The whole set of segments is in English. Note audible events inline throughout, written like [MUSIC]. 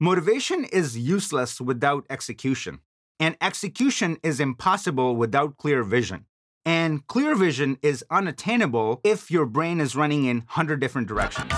Motivation is useless without execution, and execution is impossible without clear vision. And clear vision is unattainable if your brain is running in 100 different directions.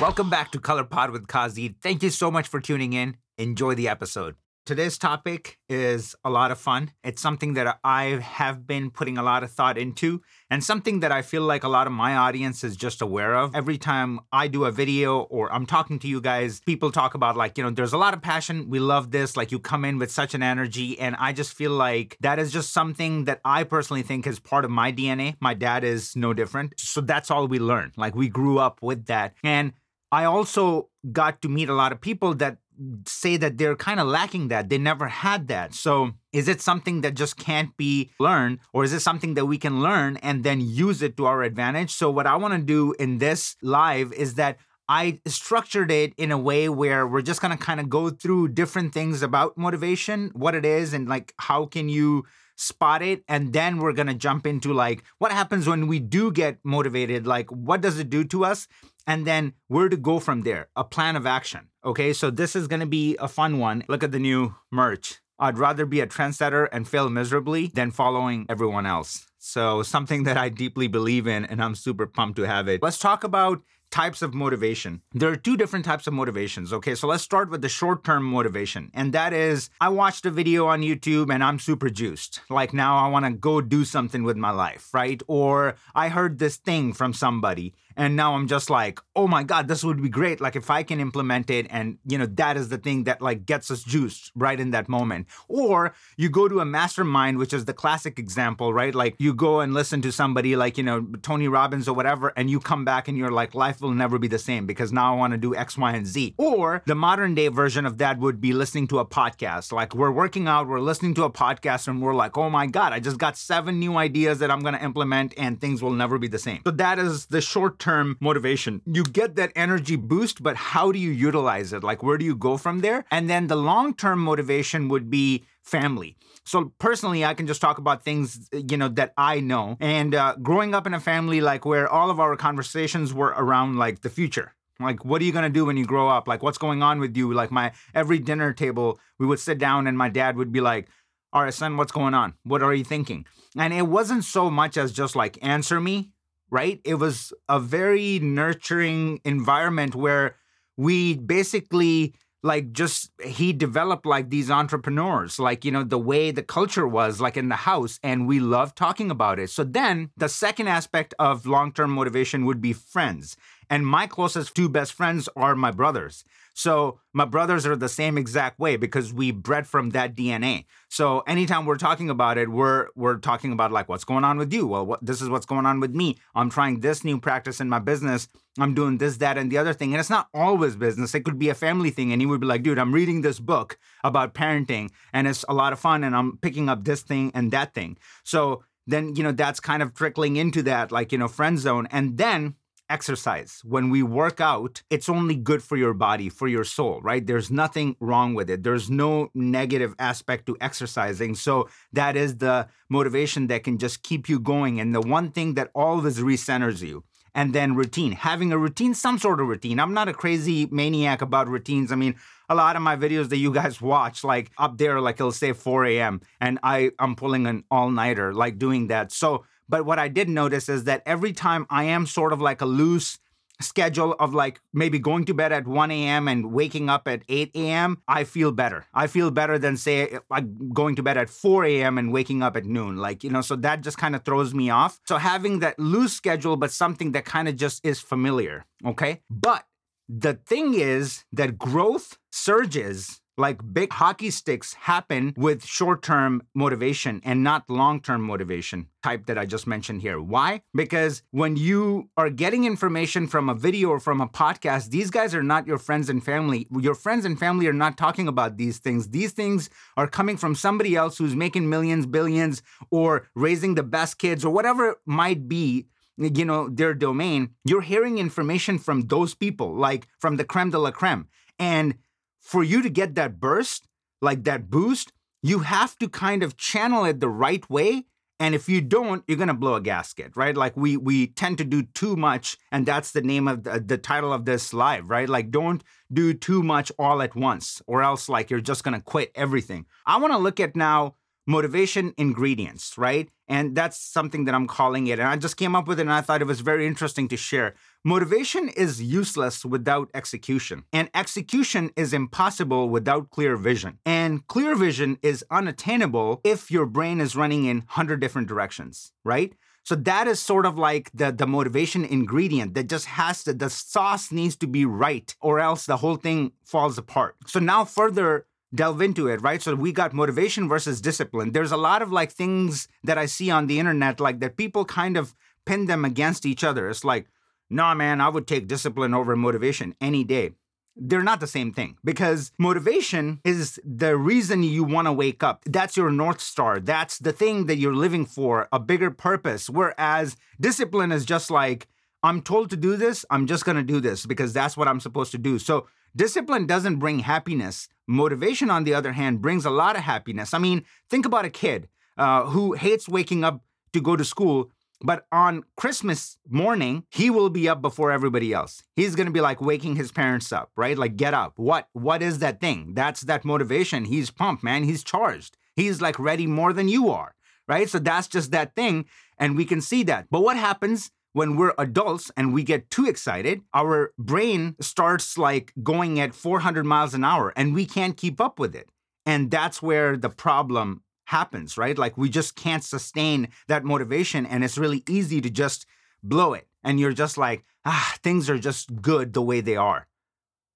Welcome back to Color Pod with Qazi. Thank you so much for tuning in. Enjoy the episode. Today's topic is a lot of fun. It's something that I have been putting a lot of thought into and something that I feel like a lot of my audience is just aware of. Every time I do a video or I'm talking to you guys, people talk about like, you know, there's a lot of passion. We love this. Like you come in with such an energy. And I just feel like that is just something that I personally think is part of my DNA. My dad is no different. So that's all we learned. Like we grew up with that. And I also got to meet a lot of people that say that they're kind of lacking that. They never had that. So, is it something that just can't be learned, or is it something that we can learn and then use it to our advantage? So, what I want to do in this live is that I structured it in a way where we're just going to kind of go through different things about motivation, what it is, and like how can you spot it and then we're going to jump into like what happens when we do get motivated like what does it do to us and then where to go from there? A plan of action okay? So this is to be a fun one. Look at the new merch. I'd rather be a trendsetter and fail miserably than following everyone else. So something that i deeply believe in and i'm super pumped to have it. Let's talk about types of motivation. There are two different types of motivations. Okay, so let's start with the short term motivation. And that is I watched a video on YouTube and I'm super juiced. Like now I want to go do something with my life, right? Or I heard this thing from somebody and now i'm just like oh my god this would be great like if i can implement it and you know that is the thing that like gets us juiced right in that moment or you go to a mastermind which is the classic example right like you go and listen to somebody like you know tony robbins or whatever and you come back and you're like life will never be the same because now i want to do x y and z or the modern day version of that would be listening to a podcast like we're working out we're listening to a podcast and we're like oh my god i just got seven new ideas that i'm going to implement and things will never be the same so that is the short term term motivation. You get that energy boost, but how do you utilize it? Like, where do you go from there? And then the long term motivation would be family. So personally, I can just talk about things you know that I know. And uh, growing up in a family like where all of our conversations were around like the future. Like, what are you gonna do when you grow up? Like, what's going on with you? Like, my every dinner table, we would sit down and my dad would be like, All right, son, what's going on? What are you thinking? And it wasn't so much as just like, answer me right? It was a very nurturing environment where we basically like just he developed like these entrepreneurs like you know the way the culture was like in the house and we love talking about it. So then the second aspect of long-term motivation would be friends and my closest two best friends are my brothers so my brothers are the same exact way because we bred from that DNA. So anytime we're talking about it, we're we're talking about like what's going on with you. Well, what, this is what's going on with me. I'm trying this new practice in my business. I'm doing this, that, and the other thing. And it's not always business. It could be a family thing. And he would be like, dude, I'm reading this book about parenting and it's a lot of fun. And I'm picking up this thing and that thing. So then, you know, that's kind of trickling into that, like, you know, friend zone. And then exercise. When we work out, it's only good for your body, for your soul, right? There's nothing wrong with it. There's no negative aspect to exercising. So that is the motivation that can just keep you going. And the one thing that always recenters you. And then routine, having a routine, some sort of routine. I'm not a crazy maniac about routines. I mean, a lot of my videos that you guys [LAUGHS] watch, like up there, like it'll say 4 a.m. and I I'm pulling an all nighter, like doing that. So but what I did notice is that every time I am sort of like a loose schedule of like maybe going to bed at 1 a.m. and waking up at 8 a.m., I feel better. I feel better than say like going to bed at 4 a.m. and waking up at noon. Like, you know, so that just kind of throws me off. So having that loose schedule, but something that kind of just is familiar. Okay. But the thing is that growth surges like big hockey sticks happen with short term motivation and not long term motivation type that I just mentioned here. Why? Because when you are getting information from a video or from a podcast, these guys are not your friends and family. Your friends and family are not talking about these things. These things are coming from somebody else who's making millions, billions, or raising the best kids, or whatever might be you know their domain you're hearing information from those people like from the creme de la creme and for you to get that burst, like that boost, you have to kind of channel it the right way And if you don't, you're gonna blow a gasket, right? Like we we tend to do too much, and that's the name of the, the title of this live, right? Like don't do too much all at once, or else like you're just gonna quit everything. I want to look at now motivation ingredients, right? And that's something that I'm calling it. And I just came up with it and I thought it was very interesting to share. Motivation is useless without execution, and execution is impossible without clear vision. And clear vision is unattainable if your brain is running in 100 different directions, right? So that is sort of like the, the motivation ingredient that just has to, the sauce needs to be right, or else the whole thing falls apart. So now further delve into it, right? So we got motivation versus discipline. There's a lot of like things that I see on the internet, like that people kind of pin them against each other. It's like, nah, man, I would take discipline over motivation any day. They're not the same thing because motivation is the reason you want to wake up. That's your North Star. That's the thing that you're living for, a bigger purpose. Whereas discipline is just like, I'm told to do this, I'm just going to do this because that's what I'm supposed to do. So discipline doesn't bring happiness. Motivation, on the other hand, brings a lot of happiness. I mean, think about a kid uh, who hates waking up to go to school but on Christmas morning, he will be up before everybody else. He's going to be like waking his parents up, right? Like get up. What what is that thing? That's that motivation. He's pumped, man. He's charged. He's like ready more than you are, right? So that's just that thing and we can see that. But what happens when we're adults and we get too excited, our brain starts like going at 400 miles an hour and we can't keep up with it. And that's where the problem happens, right? Like we just can't sustain that motivation and it's really easy to just blow it. And you're just like, ah, things are just good the way they are.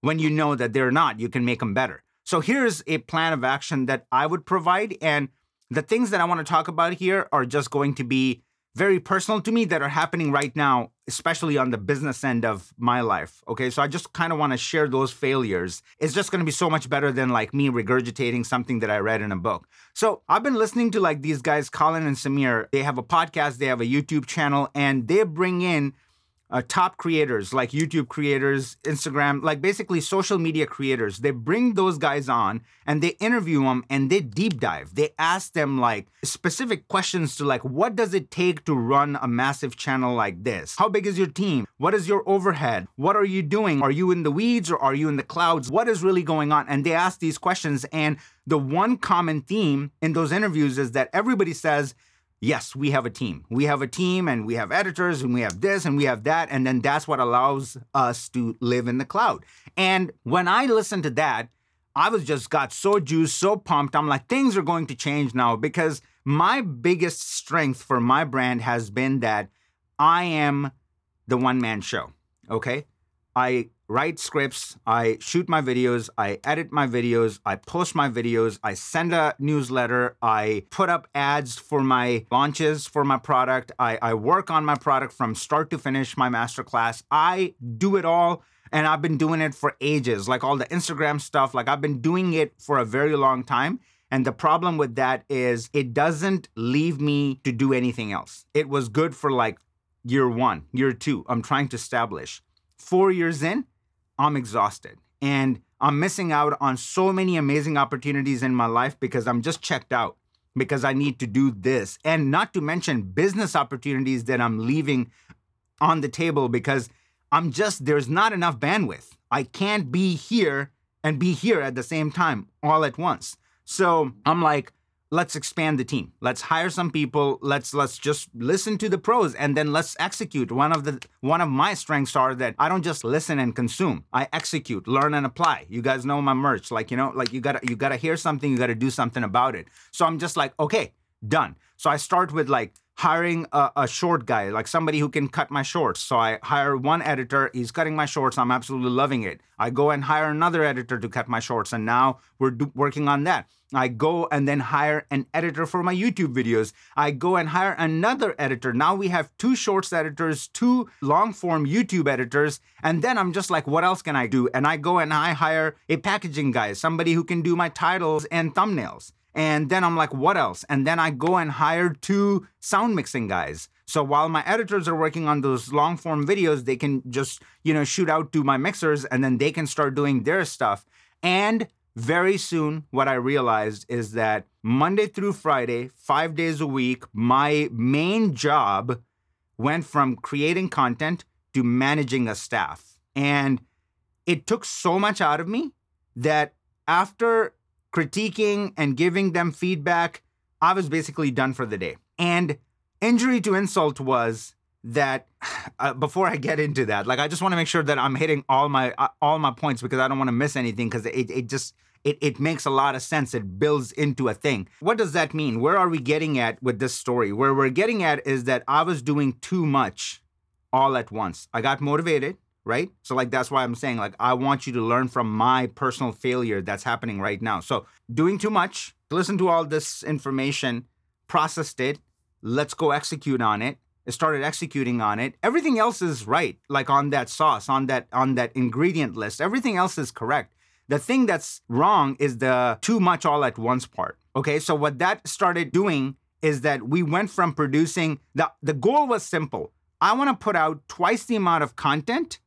When you know that they're not, you can make them better. So here's a plan of action that I would provide. And the things that I want to talk about here are just going to be very personal to me that are happening right now, especially on the business end of my life. Okay. So I just kind of want to share those failures. It's just going to be so much better than like me regurgitating something that I read in a book. So I've been listening to like these guys, Colin and Samir. They have a podcast, they have a YouTube channel, and they bring in uh, top creators like YouTube creators, Instagram, like basically social media creators. They bring those guys on and they interview them and they deep dive. They ask them like specific questions to like, what does it take to run a massive channel like this? How big is your team? What is your overhead? What are you doing? Are you in the weeds or are you in the clouds? What is really going on? And they ask these questions. And the one common theme in those interviews is that everybody says, yes, we have a team. We have a team and we have editors and we have this and we have that. And then that's what allows us to live in the cloud. And when I listened to that, I was just got so juiced, so pumped. I'm like, things are going to change now because my biggest strength for my brand has been that I am the one man show. Okay. I write scripts, I shoot my videos, I edit my videos, I post my videos, I send a newsletter, I put up ads for my launches for my product, I, I work on my product from start to finish, my masterclass. I do it all. And I've been doing it for ages, like all the Instagram stuff. Like I've been doing it for a very long time. And the problem with that is it doesn't leave me to do anything else. It was good for like year one, year two. I'm trying to establish. Four years in, I'm exhausted and I'm missing out on so many amazing opportunities in my life because I'm just checked out because I need to do this. And not to mention business opportunities that I'm leaving on the table because I'm just, there's not enough bandwidth. I can't be here and be here at the same time all at once. So I'm like, let's expand the team. Let's hire some people. Let's let's just listen to the pros and then let's execute. One of the one of my strengths are that i don't just listen and consume. I execute learn and apply. You guys know my merch. Like you know like you gotta you gotta hear something you gotta do something about it. So i'm just like okay done so i start with like hiring a, a, short guy, like somebody who can cut my shorts. So I hire one editor, he's cutting my shorts. I'm absolutely loving it. I go and hire another editor to cut my shorts, and now we're do- working on that. I go and then hire an editor for my YouTube videos. I go and hire another editor. Now we have two shorts editors, two long form YouTube editors. And then I'm just like, what else can I do? And I go and I hire a packaging guy, somebody who can do my titles and thumbnails. And then I'm like, what else? And then I go and hire two sound mixing guys. So while my editors are working on those long form videos, they can just, you know, shoot out to my mixers and then they can start doing their stuff. And very soon, what I realized is that Monday through Friday, five days a week, my main job went from creating content to managing a staff. And it took so much out of me that after critiquing and giving them feedback, I was basically done for the day. And injury to insult was that [SIGHS] uh, before I get into that, like I just want to make sure that I'm hitting all my uh, all my points because I don't want to miss anything because it it just it, it makes a lot of sense. It builds into a thing. What does that mean? Where are we getting at with this story? Where we're getting at is that I was doing too much all at once. I got motivated, right? So like that's why I'm saying like I want you to learn from my personal failure that's happening right now. So doing too much, listen to all this information, processed it, let's go execute on it It started executing on it. Everything else is right like on that sauce on that on that ingredient list. Everything else is correct. The thing that's wrong is the too much all at once part okay? So what that started doing is that we went from producing the the goal was simple. I want to put out twice the amount of content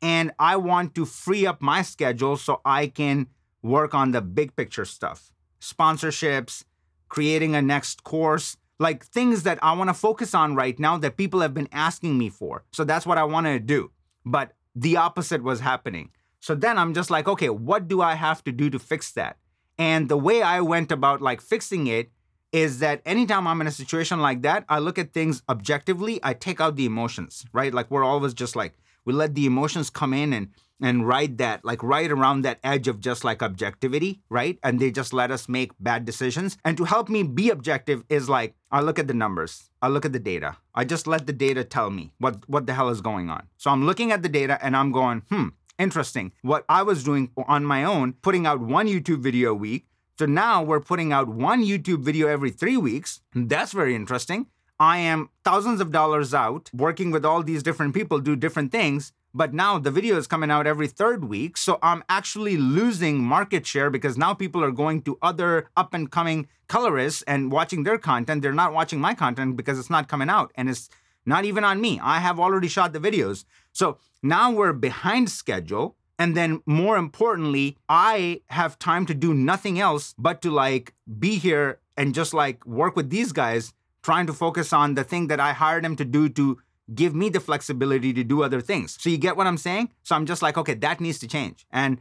and i want to free up my schedule so i can work on the big picture stuff sponsorships creating a next course like things that I want to focus on right now that people have been asking me for. So that's what I wanted to do. But the opposite was happening. So then I'm just like, okay, what do I have to do to fix that? And the way I went about like fixing it is that anytime I'm in a situation like that, I look at things objectively, I take out the emotions, right? Like we're always just like, we let the emotions come in and and ride that like right around that edge of just like objectivity right? And they just let us make bad decisions. And to help me be objective is like i look at the numbers. I look at the data. I just let the data tell me what what the hell is going on. So i'm looking at the data and i'm going hmm interesting. What i was doing on my own putting out one youtube video a week. So now we're putting out one youtube video every three weeks. That's very interesting I am thousands of dollars out working with all these different people do different things but now the video is coming out every third week. So I'm actually losing market share because now people are going to other up and coming colorists and watching their content. They're not watching my content because it's not coming out and it's not even on me. I have already shot the videos. So now we're behind schedule. And then more importantly, I have time to do nothing else but to like be here and just like work with these guys, trying to focus on the thing that I hired them to do to give me the flexibility to do other things. So you get what I'm saying? So I'm just like, okay, that needs to change. And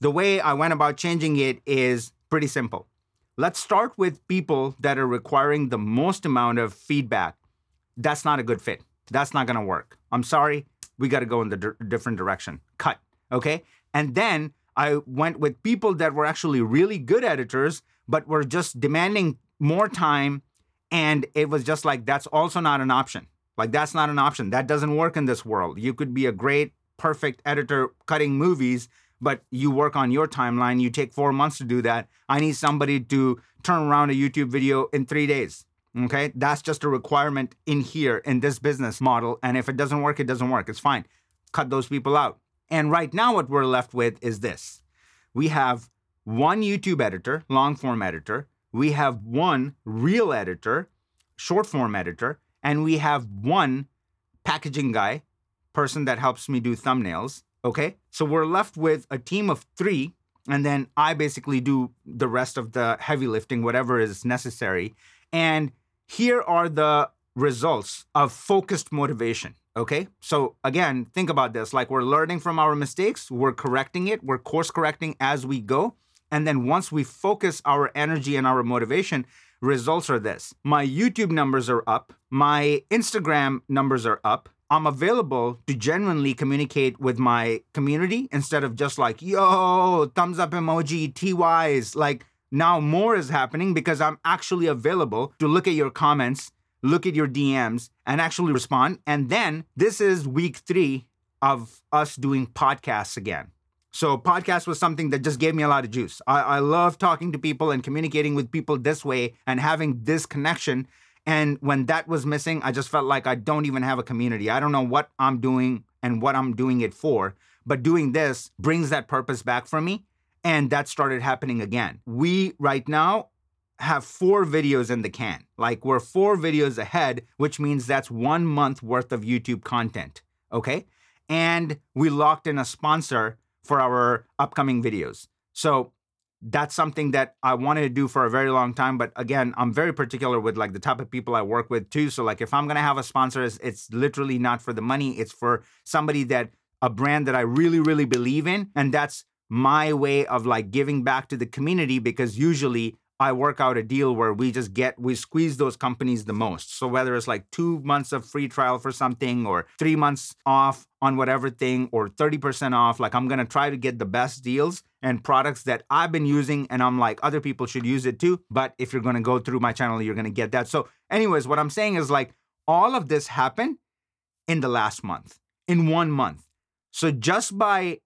the way I went about changing it is pretty simple. Let's start with people that are requiring the most amount of feedback. That's not a good fit. That's not going to work. I'm sorry. We got to go in the different direction. Cut. Okay. And then I went with people that were actually really good editors, but were just demanding more time. And it was just like, that's also not an option. Like that's not an option. That doesn't work in this world. You could be a great, perfect editor cutting movies, but you work on your timeline. You take four months to do that. I need somebody to turn around a YouTube video in three days. Okay. That's just a requirement in here in this business model. And if it doesn't work, it doesn't work. It's fine. Cut those people out. And right now, what we're left with is this we have one YouTube editor, long form editor. We have one reel editor, short form editor and we have one packaging guy, person that helps me do thumbnails. Okay. So we're left with a team of three, and then I basically do the rest of the heavy lifting, whatever is necessary. And here are the results of focused motivation. Okay. So again, think about this like we're learning from our mistakes, we're correcting it, we're course correcting as we go. And then once we focus our energy and our motivation, results are this my YouTube numbers are up, my Instagram numbers are up. I'm available to genuinely communicate with my community instead of just like, yo, thumbs up emoji, TYs. Like now more is happening because I'm actually available to look at your comments, look at your DMs, and actually respond. And then this is week three of us doing podcasts again. So podcast was something that just gave me a lot of juice. I, I love talking to people and communicating with people this way and having this connection. And when that was missing, I just felt like I don't even have a community. I don't know what I'm doing and what I'm doing it for. But doing this brings that purpose back for me. And that started happening again. We right now have four videos in the can. Like we're four videos ahead, which means that's one month worth of YouTube content. Okay. And we locked in a sponsor for our upcoming videos. So that's something that I wanted to do for a very long time. But again, I'm very particular with like the type of people I work with too. So like if I'm gonna have a sponsor, it's, it's literally not for the money. It's for somebody that a brand that I really, really believe in. And that's my way of like giving back to the community because usually I work out a deal where we just get, we squeeze those companies the most. So whether it's like two months of free trial for something or three months off on whatever thing or 30% off, like I'm going to try to get the best deals and products that I've been using. And I'm like, other people should use it too. But if you're going to go through my channel, you're going to get that. So, anyways, what I'm saying is like all of this happened in the last month, in one month. So just by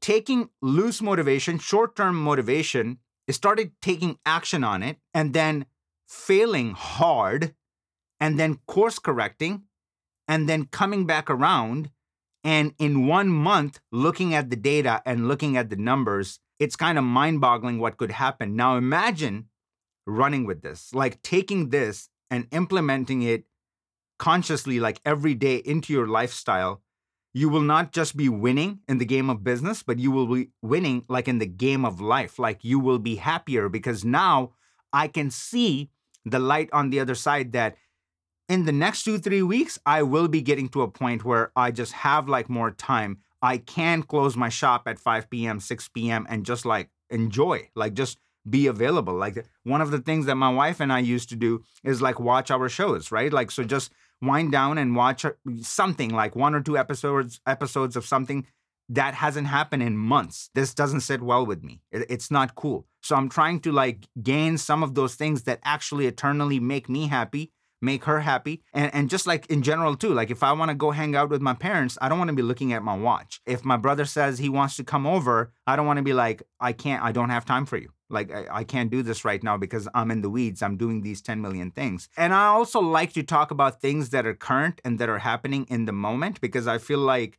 taking loose motivation, short term motivation, started taking action on it and then failing hard and then course correcting and then coming back around. And in one month, looking at the data and looking at the numbers, it's kind of mind boggling what could happen. Now, imagine running with this, like taking this and implementing it consciously, like every day into your lifestyle you will not just be winning in the game of business, but you will be winning like in the game of life. Like you will be happier because now I can see the light on the other side that in the next two, three weeks, I will be getting to a point where I just have like more time. I can close my shop at 5 p.m., 6 p.m., and just like enjoy, like just be available. Like one of the things that my wife and I used to do is like watch our shows, right? Like, so just wind down and watch uh, something like one or two episodes episodes of something that hasn't happened in months. This doesn't sit well with me. It's not cool. So I'm trying to like gain some of those things that actually eternally make me happy, make her happy. And and just like in general too, like if I want to go hang out with my parents, I don't want to be looking at my watch. If my brother says he wants to come over, I don't want to be like, I can't, I don't have time for you. Like, I, I, can't do this right now because I'm in the weeds. I'm doing these 10 million things. And I also like to talk about things that are current and that are happening in the moment because I feel like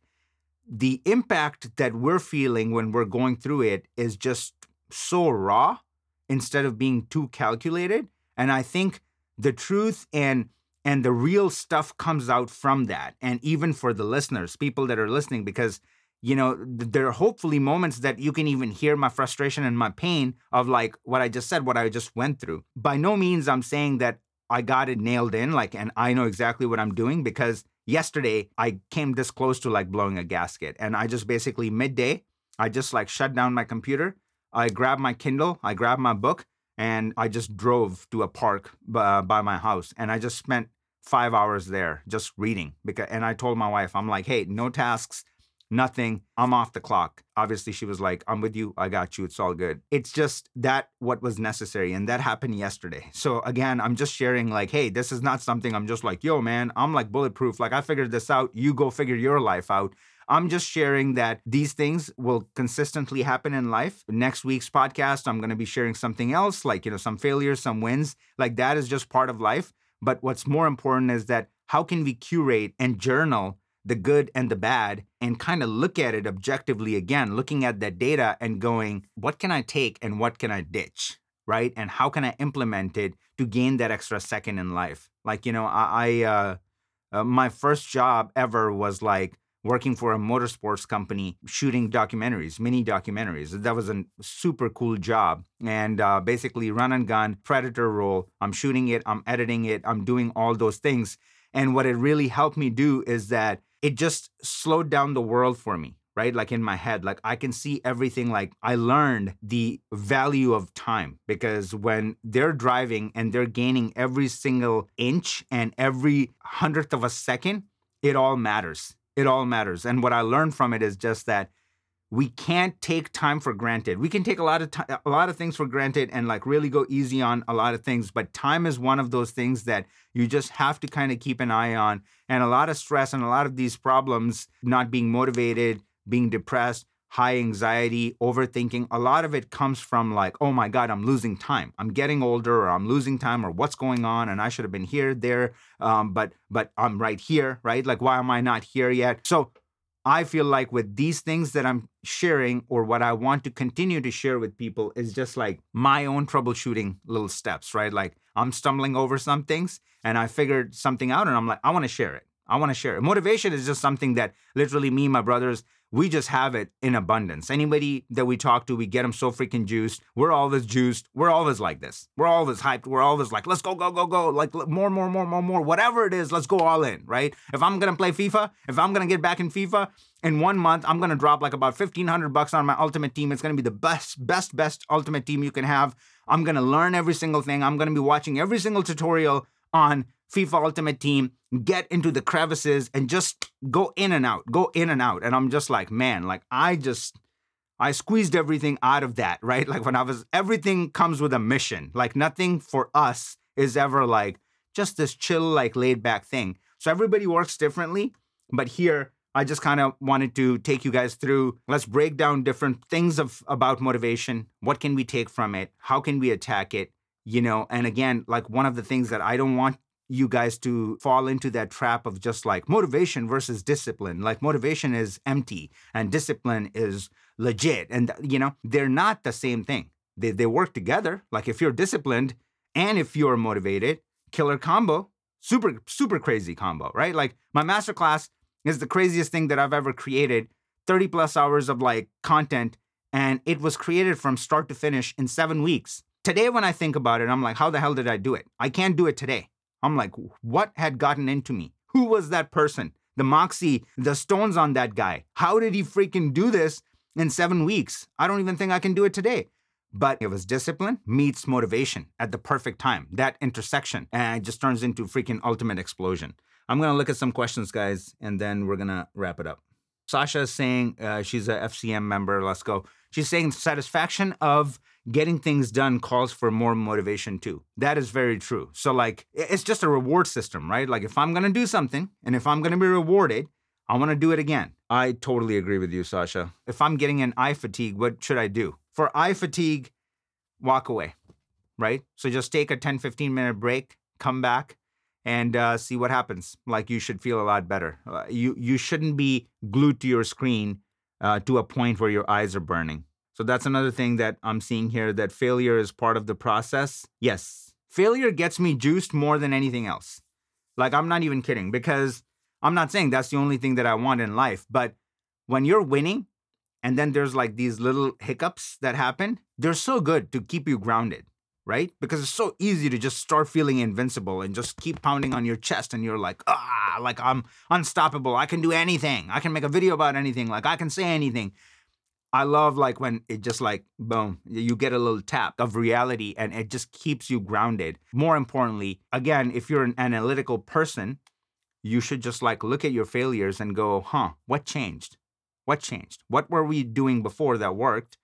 the impact that we're feeling when we're going through it is just so raw instead of being too calculated. And I think the truth and and the real stuff comes out from that. And even for the listeners, people that are listening, because you know, there are hopefully moments that you can even hear my frustration and my pain of like what I just said, what I just went through. By no means I'm saying that I got it nailed in, like, and I know exactly what I'm doing because yesterday I came this close to like blowing a gasket. And I just basically midday, I just like shut down my computer. I grabbed my Kindle, I grabbed my book, and I just drove to a park uh, by my house. And I just spent five hours there just reading because and I told my wife, I'm like, hey, no tasks, nothing. I'm off the clock. Obviously, she was like, I'm with you. I got you. It's all good. It's just that what was necessary. And that happened yesterday. So again, I'm just sharing, like, hey, this is not something I'm just like, yo, man, I'm like bulletproof. Like, I figured this out. You go figure your life out. I'm just sharing that these things will consistently happen in life. Next week's podcast, I'm going to be sharing something else, like, you know, some failures, some wins. Like, that is just part of life. But what's more important is that how can we curate and journal the good and the bad and kind of look at it objectively again, looking at that data and going, what can I take and what can I ditch? Right. And how can I implement it to gain that extra second in life? Like, you know, I, I uh, uh, my first job ever was like working for a motorsports company shooting documentaries, mini documentaries. That was a super cool job. And uh, basically, run and gun, predator role. I'm shooting it, I'm editing it, I'm doing all those things. And what it really helped me do is that it just slowed down the world for me right like in my head like i can see everything like i learned the value of time because when they're driving and they're gaining every single inch and every hundredth of a second it all matters it all matters and what i learned from it is just that we can't take time for granted. We can take a lot of a lot of things for granted and like really go easy on a lot of things, but time is one of those things that you just have to kind of keep an eye on. And a lot of stress and a lot of these problems, not being motivated, being depressed, high anxiety, overthinking, a lot of it comes from like, oh my God, I'm losing time. I'm getting older or I'm losing time or what's going on and I should have been here, there, um, but but I'm right here, right? Like, why am I not here yet? So I feel like with these things that I'm sharing or what I want to continue to share with people is just like my own troubleshooting little steps, right? Like I'm stumbling over some things and I figured something out and I'm like, I want to share it. I want to share it. Motivation is just something that literally me my brothers, we just have it in abundance. Anybody that we talk to, we get them so freaking juiced. We're always juiced. We're always like this. We're always hyped. We're always like, let's go, go, go, go. Like more, more, more, more, more. Whatever it is, let's go all in, right? If I'm gonna play FIFA, if I'm gonna get back in FIFA, in one month, I'm gonna drop like about 1500 bucks on my ultimate team. It's gonna be the best, best, best ultimate team you can have. I'm gonna learn every single thing. I'm gonna be watching every single tutorial on FIFA Ultimate Team, get into the crevices and just go in and out, go in and out. And I'm just like, man, like I just, I squeezed everything out of that, [LAUGHS] right? Like when I was, everything comes with a mission. Like nothing for us is ever like just this chill, like laid back thing. So everybody works differently. But here, I just kind of wanted to take you guys through. Let's break down different things of about motivation. What can we take from it? How can we attack it? You know, and again, like one of the things that I don't want you guys to fall into that trap of just like motivation versus discipline. Like motivation is empty and discipline is legit. And, you know, they're not the same thing. They, they work together. Like if you're disciplined and if you're motivated, killer combo, super, super crazy combo, right? Like my masterclass is the craziest thing that I've ever created 30 plus hours of like content. And it was created from start to finish in seven weeks. Today, when I think about it, I'm like, how the hell did I do it? I can't do it today. I'm like, what had gotten into me? Who was that person? The moxie, the stones on that guy. How did he freaking do this in seven weeks? I don't even think I can do it today. But it was discipline meets motivation at the perfect time, that intersection. And it just turns into freaking ultimate explosion. I'm going to look at some questions, guys, and then we're going to wrap it up. Sasha is saying uh, she's a FCM member. Let's go. She's saying satisfaction of getting things done calls for more motivation too. That is very true. So, like, it's just a reward system, right? Like, if I'm going to do something and if I'm going to be rewarded, I want to do it again. I totally agree with you, Sasha. If I'm getting an eye fatigue, what should I do? For eye fatigue, walk away, right? So just take a 10, 15 minute break, come back, and uh, see what happens. Like you should feel a lot better. Uh, you you shouldn't be glued to your screen uh, to a point where your eyes are burning. So that's another thing that I'm seeing here that failure is part of the process. Yes, failure gets me juiced more than anything else. Like, I'm not even kidding because I'm not saying that's the only thing that I want in life, but when you're winning and then there's like these little hiccups that happen, they're so good to keep you grounded, right? Because it's so easy to just start feeling invincible and just keep pounding on your chest and you're like, ah, like I'm unstoppable. I can do anything. I can make a video about anything. Like I can say anything. I love like when it just like boom, you get a little tap of reality and it just keeps you grounded. More importantly, again, if you're an analytical person, you should just like look at your failures and go, huh, what changed? What changed? What were we doing before that worked?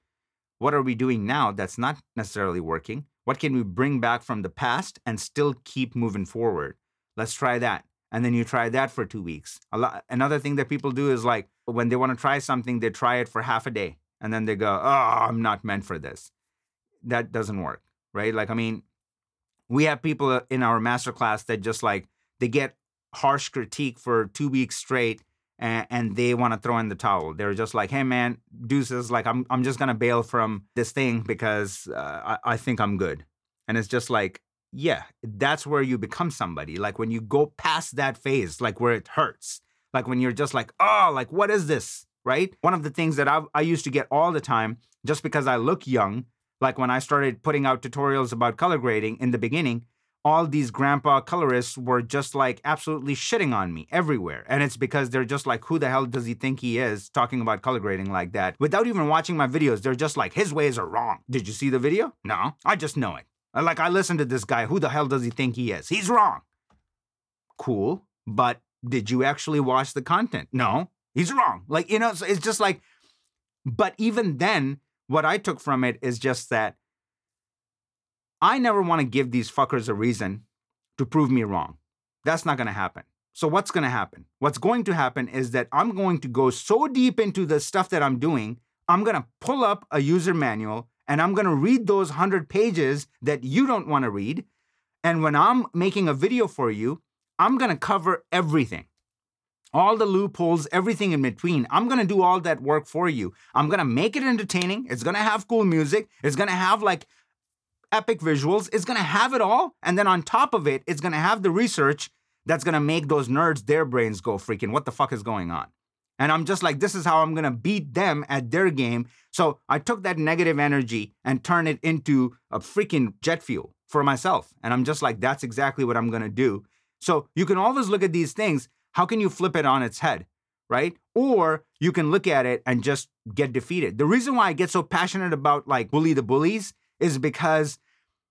What are we doing now that's not necessarily working? What can we bring back from the past and still keep moving forward? Let's try that. And then you try that for two weeks. A lot, another thing that people do is like when they want to try something, they try it for half a day and then they go, oh, I'm not meant for this. That doesn't work, right? Like, I mean, we have people in our masterclass that just like, they get harsh critique for two weeks straight and, and they want to throw in the towel. They're just like, hey, man, deuces, like, I'm, I'm just going to bail from this thing because uh, I, I think I'm good. And it's just like, yeah, that's where you become somebody. Like when you go past that phase, like where it hurts, like when you're just like, oh, like, what is this? Right? One of the things that I, I used to get all the time, just because I look young, like when I started putting out tutorials about color grading in the beginning, all these grandpa colorists were just like absolutely shitting on me everywhere. And it's because they're just like, who the hell does he think he is talking about color grading like that? Without even watching my videos, they're just like, his ways are wrong. Did you see the video? No, I just know it. Like, I listened to this guy. Who the hell does he think he is? He's wrong. Cool. But did you actually watch the content? No. He's wrong. Like, you know, so it's just like, but even then, what I took from it is just that I never want to give these fuckers a reason to prove me wrong. That's not going to happen. So, what's going to happen? What's going to happen is that I'm going to go so deep into the stuff that I'm doing, I'm going to pull up a user manual and I'm going to read those 100 pages that you don't want to read. And when I'm making a video for you, I'm going to cover everything all the loopholes, everything in between. I'm gonna do all that work for you. I'm gonna make it entertaining. It's gonna have cool music. It's gonna have like epic visuals. It's gonna have it all. And then on top of it, it's gonna have the research that's gonna make those nerds their brains go freaking what the fuck is going on? And I'm just like, this is how I'm gonna beat them at their game. So I took that negative energy and turned it into a freaking jet fuel for myself. And I'm just like, that's exactly what I'm gonna do. So you can always look at these things. How can you flip it on its head? Right? Or you can look at it and just get defeated. The reason why I get so passionate about like bully the bullies is because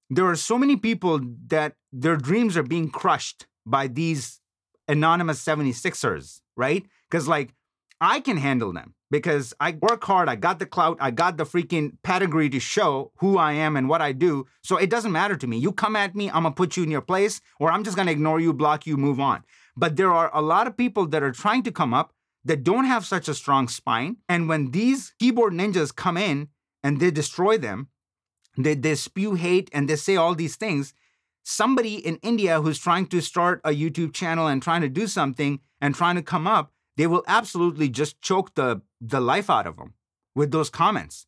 there are so many people that their dreams are being crushed by these anonymous 76ers, right? Because like I can handle them because I work hard, I got the clout, I got the freaking pedigree to show who I am and what I do. So it doesn't matter to me. You come at me, I'm gonna put you in your place, or I'm just gonna ignore you, block you, move on. But there are a lot of people that are trying to come up that don't have such a strong spine. And when these keyboard ninjas come in and they destroy them, they, they spew hate and they say all these things. Somebody in India who's trying to start a YouTube channel and trying to do something and trying to come up, they will absolutely just choke the, the life out of them with those comments.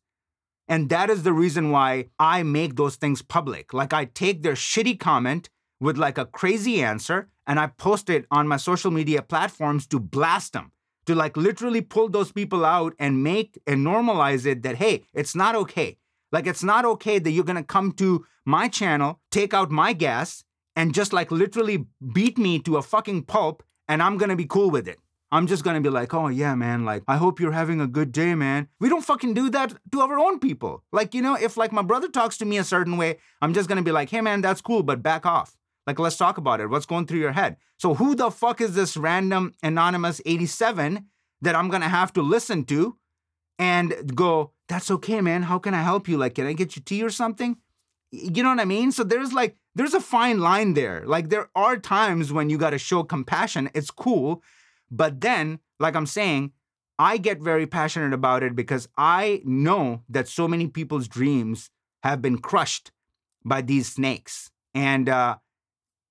And that is the reason why I make those things public. Like I take their shitty comment with like a crazy answer and I post it on my social media platforms to blast them, to like literally pull those people out and make and normalize it that, hey, it's not okay. Like it's not okay that you're gonna come to my channel, take out my gas, and just like literally beat me to a fucking pulp, and I'm gonna be cool with it. I'm just gonna be like, oh yeah, man, like I hope you're having a good day, man. We don't fucking do that to our own people. Like, you know, if like my brother talks to me a certain way, I'm just gonna be like, hey man, that's cool, but back off. Like, let's talk about it. What's going through your head? So, who the fuck is this random anonymous 87 that I'm gonna have to listen to and go, that's okay, man. How can I help you? Like, can I get you tea or something? You know what I mean? So, there's like, there's a fine line there. Like, there are times when you gotta show compassion. It's cool. But then, like I'm saying, I get very passionate about it because I know that so many people's dreams have been crushed by these snakes. And uh,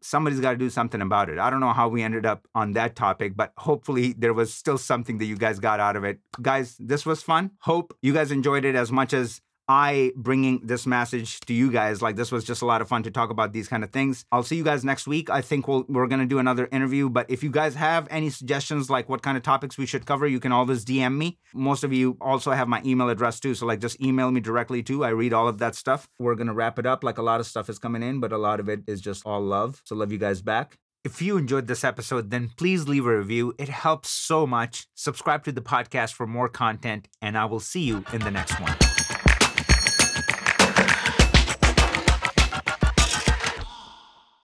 somebody's got to do something about it. I don't know how we ended up on that topic, but hopefully there was still something that you guys got out of it. Guys, this was fun. Hope you guys enjoyed it as much as I bringing this message to you guys. Like this was just a lot of fun to talk about these kind of things. I'll see you guys next week. I think we'll, we're gonna do another interview. But if you guys have any suggestions, like what kind of topics we should cover, you can always DM me. Most of you also have my email address too, so like just email me directly too. I read all of that stuff. We're gonna wrap it up. Like a lot of stuff is coming in, but a lot of it is just all love. So love you guys back. If you enjoyed this episode, then please leave a review. It helps so much. Subscribe to the podcast for more content, and I will see you in the next one.